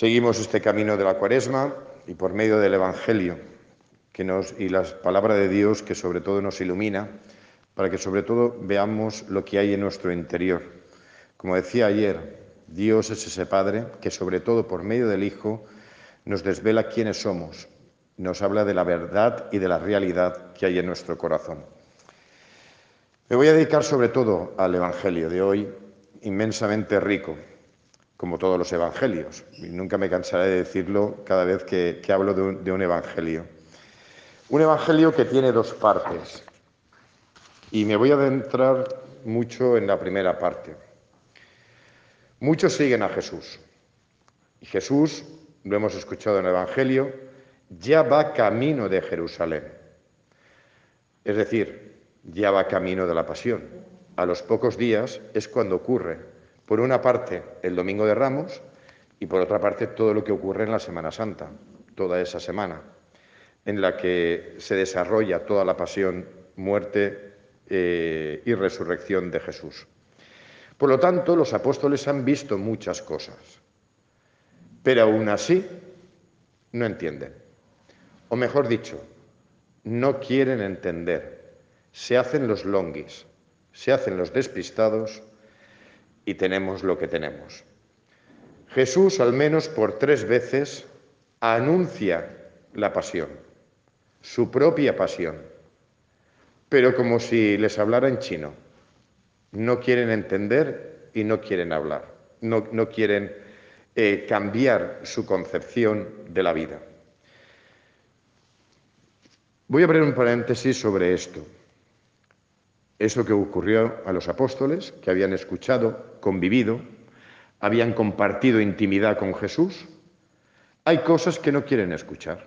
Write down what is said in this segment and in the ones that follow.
Seguimos este camino de la cuaresma y por medio del Evangelio y la palabra de Dios que sobre todo nos ilumina, para que sobre todo veamos lo que hay en nuestro interior. Como decía ayer, Dios es ese Padre que sobre todo por medio del Hijo nos desvela quiénes somos, nos habla de la verdad y de la realidad que hay en nuestro corazón. Me voy a dedicar sobre todo al Evangelio de hoy, inmensamente rico, como todos los evangelios. Y nunca me cansaré de decirlo cada vez que, hablo de un, de un evangelio. Un evangelio que tiene dos partes. Y me voy a adentrar mucho en la primera parte. Muchos siguen a Jesús. Y Jesús, lo hemos escuchado en el Evangelio, ya va camino de Jerusalén. Es decir, ya va camino de la pasión. A los pocos días es cuando ocurre por una parte, el Domingo de Ramos y por otra parte, todo lo que ocurre en la Semana Santa, toda esa semana, en la que se desarrolla toda la pasión, muerte eh, y resurrección de Jesús. Por lo tanto, los apóstoles han visto muchas cosas, pero aún así no entienden. O mejor dicho, no quieren entender. Se hacen los longuis, se hacen los despistados y tenemos lo que tenemos. Jesús al menos por tres veces anuncia la pasión, su propia pasión, pero como si les hablara en chino. No quieren entender y no quieren hablar, no, quieren eh, cambiar su concepción de la vida. Voy a abrir un paréntesis sobre esto. Eso que ocurrió a los apóstoles, que habían escuchado, convivido, habían compartido intimidad con Jesús. Hay cosas que no quieren escuchar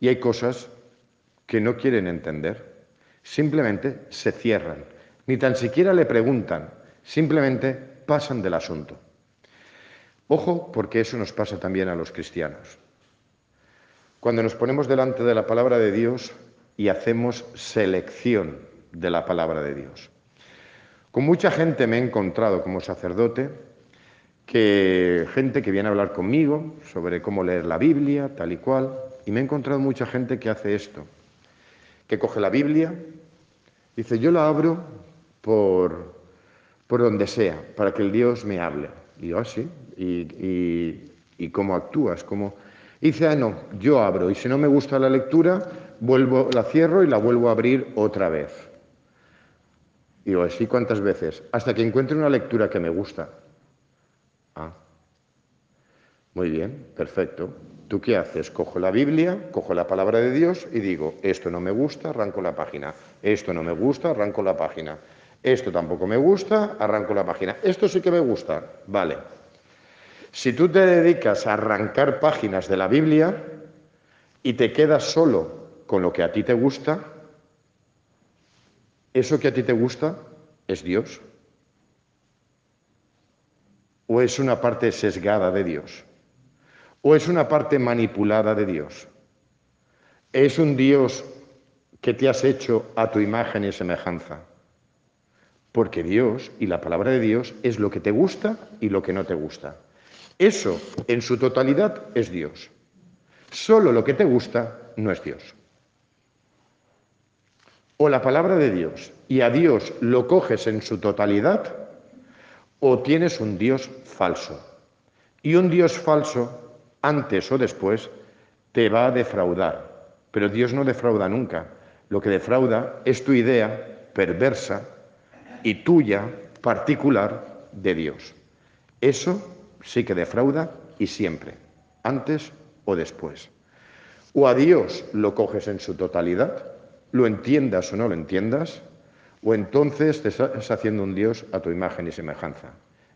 y hay cosas que no quieren entender. Simplemente se cierran, ni tan siquiera le preguntan, simplemente pasan del asunto. Ojo, porque eso nos pasa también a los cristianos. Cuando nos ponemos delante de la palabra de Dios y hacemos selección de la palabra de Dios. Con mucha gente me he encontrado como sacerdote, que gente que viene a hablar conmigo sobre cómo leer la Biblia, tal y cual, y me he encontrado mucha gente que hace esto, que coge la Biblia, dice, yo la abro por, por donde sea, para que el Dios me hable. Y yo, así, ah, y, y, cómo actúas, cómo... dice, ah, no, yo abro, y si no me gusta la lectura, vuelvo, la cierro y la vuelvo a abrir otra vez. Digo, ¿sí cuántas veces? Hasta que encuentre una lectura que me gusta. Ah, muy bien, perfecto. ¿Tú qué haces? Cojo la Biblia, cojo la palabra de Dios y digo, esto no me gusta, arranco la página. Esto no me gusta, arranco la página. Esto tampoco me gusta, arranco la página. Esto sí que me gusta, vale. Si tú te dedicas a arrancar páginas de la Biblia y te quedas solo con lo que a ti te gusta, ¿Eso que a ti te gusta es Dios? ¿O es una parte sesgada de Dios? ¿O es una parte manipulada de Dios? ¿Es un Dios que te has hecho a tu imagen y semejanza? Porque Dios y la palabra de Dios es lo que te gusta y lo que no te gusta. Eso en su totalidad es Dios. Solo lo que te gusta no es Dios o la palabra de Dios y a Dios lo coges en su totalidad o tienes un Dios falso. Y un Dios falso, antes o después, te va a defraudar. Pero Dios no defrauda nunca. Lo que defrauda es tu idea perversa y tuya particular de Dios. Eso sí que defrauda y siempre, antes o después. O a Dios lo coges en su totalidad lo entiendas o no lo entiendas, o entonces te estás haciendo un Dios a tu imagen y semejanza.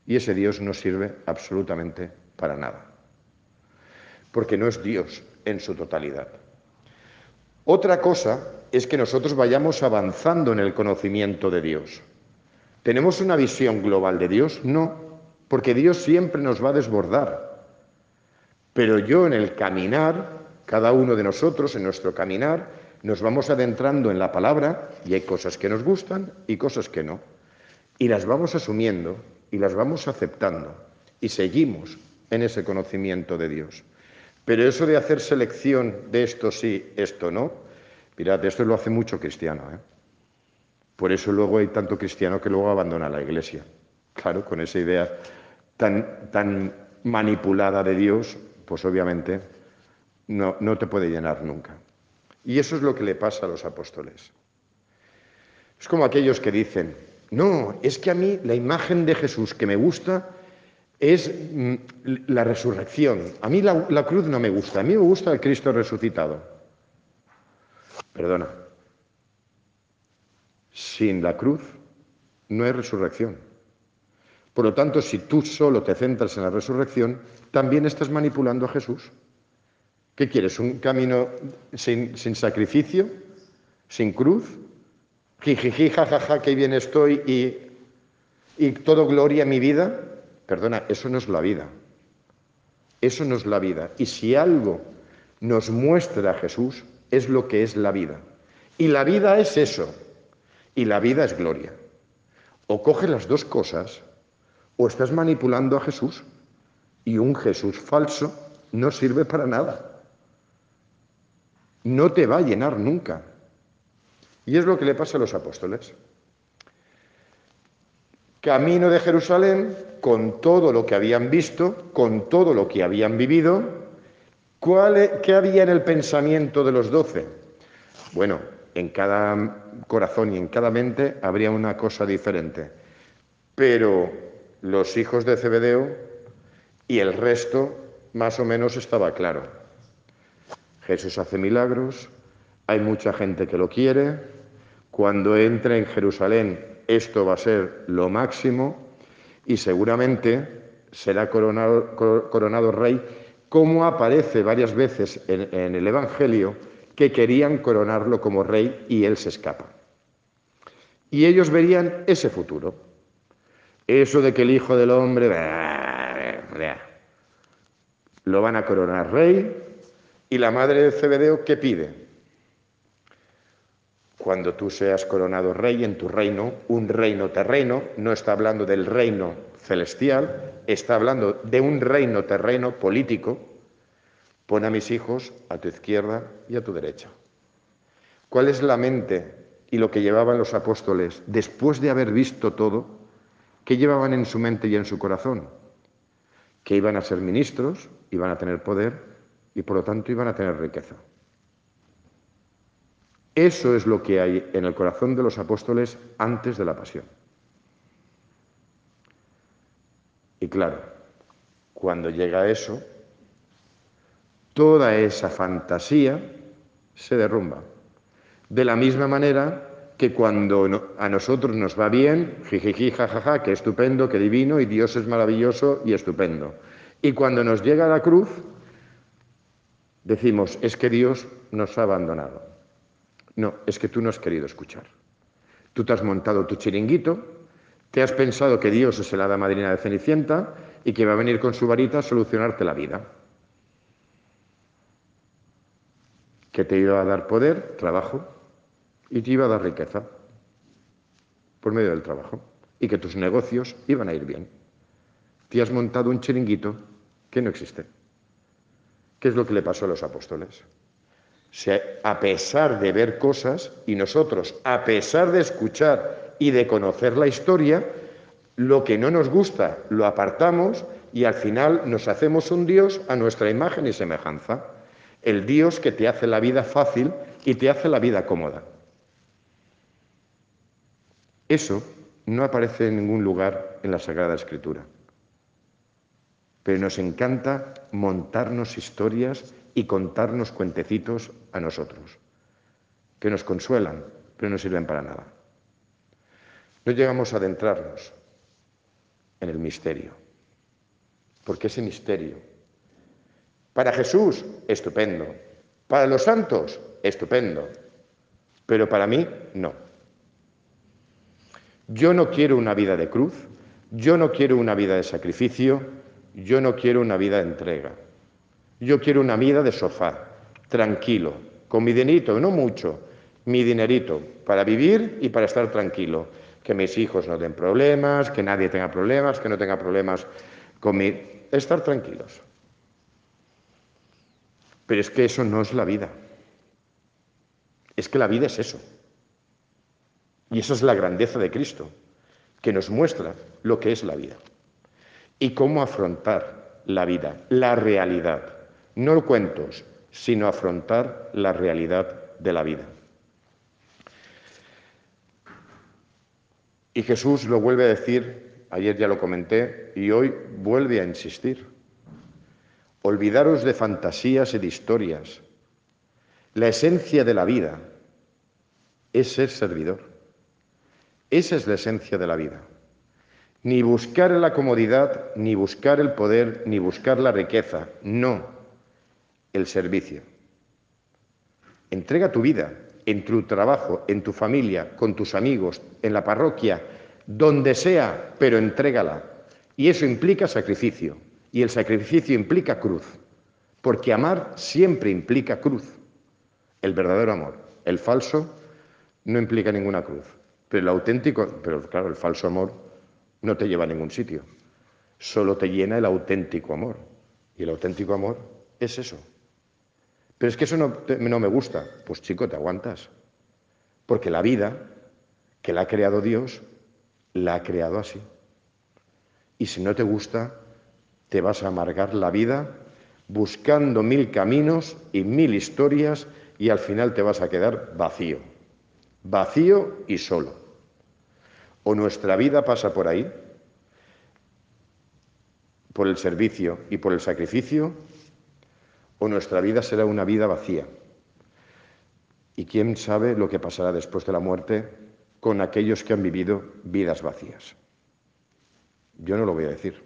Y ese Dios no sirve absolutamente para nada, porque no es Dios en su totalidad. Otra cosa es que nosotros vayamos avanzando en el conocimiento de Dios. ¿Tenemos una visión global de Dios? No, porque Dios siempre nos va a desbordar. Pero yo en el caminar, cada uno de nosotros en nuestro caminar, nos vamos adentrando en la palabra y hay cosas que nos gustan y cosas que no. Y las vamos asumiendo y las vamos aceptando y seguimos en ese conocimiento de Dios. Pero eso de hacer selección de esto sí, esto no, mirad, esto lo hace mucho cristiano. ¿eh? Por eso luego hay tanto cristiano que luego abandona la iglesia. Claro, con esa idea tan, tan manipulada de Dios, pues obviamente no, no te puede llenar nunca. Y eso es lo que le pasa a los apóstoles. Es como aquellos que dicen, no, es que a mí la imagen de Jesús que me gusta es mm, la resurrección. A mí la, la, cruz no me gusta, a mí me gusta el Cristo resucitado. Perdona. Sin la cruz no hay resurrección. Por lo tanto, si tú solo te centras en la resurrección, también estás manipulando a Jesús. ¿Qué quieres? ¿Un camino sin, sacrificio? ¿Sin cruz? Jijiji, jajaja, qué bien estoy y, y todo gloria en mi vida. Perdona, eso no es la vida. Eso no es la vida. Y si algo nos muestra a Jesús, es lo que es la vida. Y la vida es eso. Y la vida es gloria. O coge las dos cosas, o estás manipulando a Jesús. Y un Jesús falso no sirve para nada no te va a llenar nunca. Y es lo que le pasa a los apóstoles. Camino de Jerusalén, con todo lo que habían visto, con todo lo que habían vivido, ¿cuál, ¿qué había en el pensamiento de los doce? Bueno, en cada corazón y en cada mente habría una cosa diferente. Pero los hijos de Zebedeo y el resto más o menos estaba claro. Jesús hace milagros, hay mucha gente que lo quiere, cuando entre en Jerusalén esto va a ser lo máximo y seguramente será coronado, rey, como aparece varias veces en, en el Evangelio, que querían coronarlo como rey y él se escapa. Y ellos verían ese futuro. Eso de que el Hijo del Hombre lo van a coronar rey, ¿Y la madre de Cebedeo qué pide? Cuando tú seas coronado rey en tu reino, un reino terreno, no está hablando del reino celestial, está hablando de un reino terreno político, pon a mis hijos a tu izquierda y a tu derecha. ¿Cuál es la mente y lo que llevaban los apóstoles después de haber visto todo? ¿Qué llevaban en su mente y en su corazón? Que iban a ser ministros, iban a tener poder, y por lo tanto iban a tener riqueza. Eso es lo que hay en el corazón de los apóstoles antes de la pasión. Y claro, cuando llega eso, toda esa fantasía se derrumba. De la misma manera que cuando a nosotros nos va bien, jijiji, jajaja, qué estupendo, qué divino, y Dios es maravilloso y estupendo. Y cuando nos llega la cruz, decimos, es que Dios nos ha abandonado. No, es que tú no has querido escuchar. Tú te has montado tu chiringuito, te has pensado que Dios es el hada madrina de Cenicienta y que va a venir con su varita a solucionarte la vida. Que te iba a dar poder, trabajo, y te iba a dar riqueza por medio del trabajo. Y que tus negocios iban a ir bien. Te has montado un chiringuito que no existe. ¿Qué es lo que le pasó a los apóstoles? a pesar de ver cosas, y nosotros, a pesar de escuchar y de conocer la historia, lo que no nos gusta lo apartamos y al final nos hacemos un Dios a nuestra imagen y semejanza. El Dios que te hace la vida fácil y te hace la vida cómoda. Eso no aparece en ningún lugar en la Sagrada Escritura pero nos encanta montarnos historias y contarnos cuentecitos a nosotros, que nos consuelan, pero no sirven para nada. No llegamos a adentrarnos en el misterio, porque ese misterio, para Jesús, estupendo, para los santos, estupendo, pero para mí, no. Yo no quiero una vida de cruz, yo no quiero una vida de sacrificio, yo no quiero una vida de entrega. Yo quiero una vida de sofá, tranquilo, con mi dinerito, no mucho, mi dinerito, para vivir y para estar tranquilo. Que mis hijos no den problemas, que nadie tenga problemas, que no tenga problemas con mi estar tranquilos. Pero es que eso no es la vida. Es que la vida es eso. Y esa es la grandeza de Cristo, que nos muestra lo que es la vida y cómo afrontar la vida, la realidad. No cuentos, sino afrontar la realidad de la vida. Y Jesús lo vuelve a decir, ayer ya lo comenté, y hoy vuelve a insistir. Olvidaros de fantasías y de historias. La esencia de la vida es ser servidor. Esa es la esencia de la vida. Ni buscar la comodidad, ni buscar el poder, ni buscar la riqueza. No, el servicio. Entrega tu vida en tu trabajo, en tu familia, con tus amigos, en la parroquia, donde sea, pero entrégala. Y eso implica sacrificio. Y el sacrificio implica cruz. Porque amar siempre implica cruz. El verdadero amor. El falso no implica ninguna cruz. Pero el auténtico, pero claro, el falso amor no te lleva a ningún sitio. Solo te llena el auténtico amor. Y el auténtico amor es eso. Pero es que eso no, no me gusta. Pues chico, te aguantas. Porque la vida que la ha creado Dios, la ha creado así. Y si no te gusta, te vas a amargar la vida buscando mil caminos y mil historias y al final te vas a quedar vacío vacío y solo. O nuestra vida pasa por ahí, por el servicio y por el sacrificio, o nuestra vida será una vida vacía. Y quién sabe lo que pasará después de la muerte con aquellos que han vivido vidas vacías. Yo no lo voy a decir,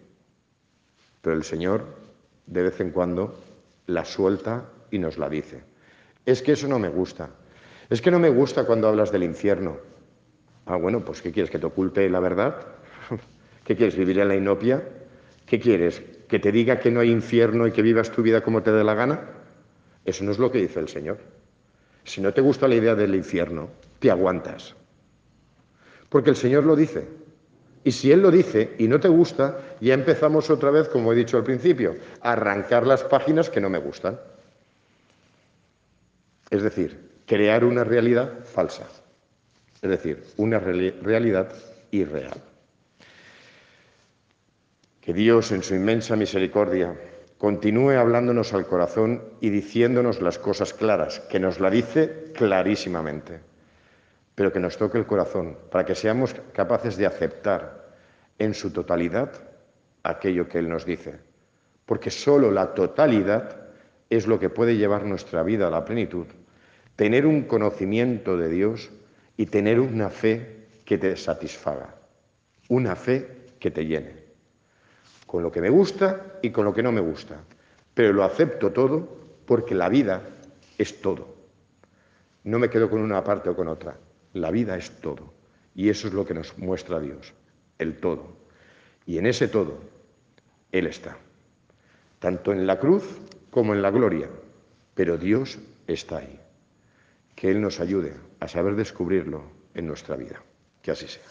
pero el Señor de vez en cuando la suelta y nos la dice. Es que eso no me gusta, es que no me gusta cuando hablas del infierno. Ah, bueno, pues ¿qué quieres? ¿Que te oculte la verdad? ¿Qué quieres? ¿Vivir en la inopia? ¿Qué quieres? ¿Que te diga que no hay infierno y que vivas tu vida como te dé la gana? Eso no es lo que dice el Señor. Si no te gusta la idea del infierno, te aguantas. Porque el Señor lo dice. Y si Él lo dice y no te gusta, ya empezamos otra vez, como he dicho al principio, a arrancar las páginas que no me gustan. Es decir, crear una realidad falsa, es decir, una realidad irreal. Que Dios, en su inmensa misericordia, continúe hablándonos al corazón y diciéndonos las cosas claras, que nos la dice clarísimamente, pero que nos toque el corazón para que seamos capaces de aceptar en su totalidad aquello que Él nos dice, porque sólo la totalidad es lo que puede llevar nuestra vida a la plenitud tener un conocimiento de Dios y tener una fe que te satisfaga, una fe que te llene, con lo que me gusta y con lo que no me gusta, pero lo acepto todo porque la vida es todo. No me quedo con una parte o con otra, la vida es todo. Y eso es lo que nos muestra Dios, el todo. Y en ese todo, Él está, tanto en la cruz como en la gloria, pero Dios está ahí. Que Él nos ayude a saber descubrirlo en nuestra vida. Que así sea.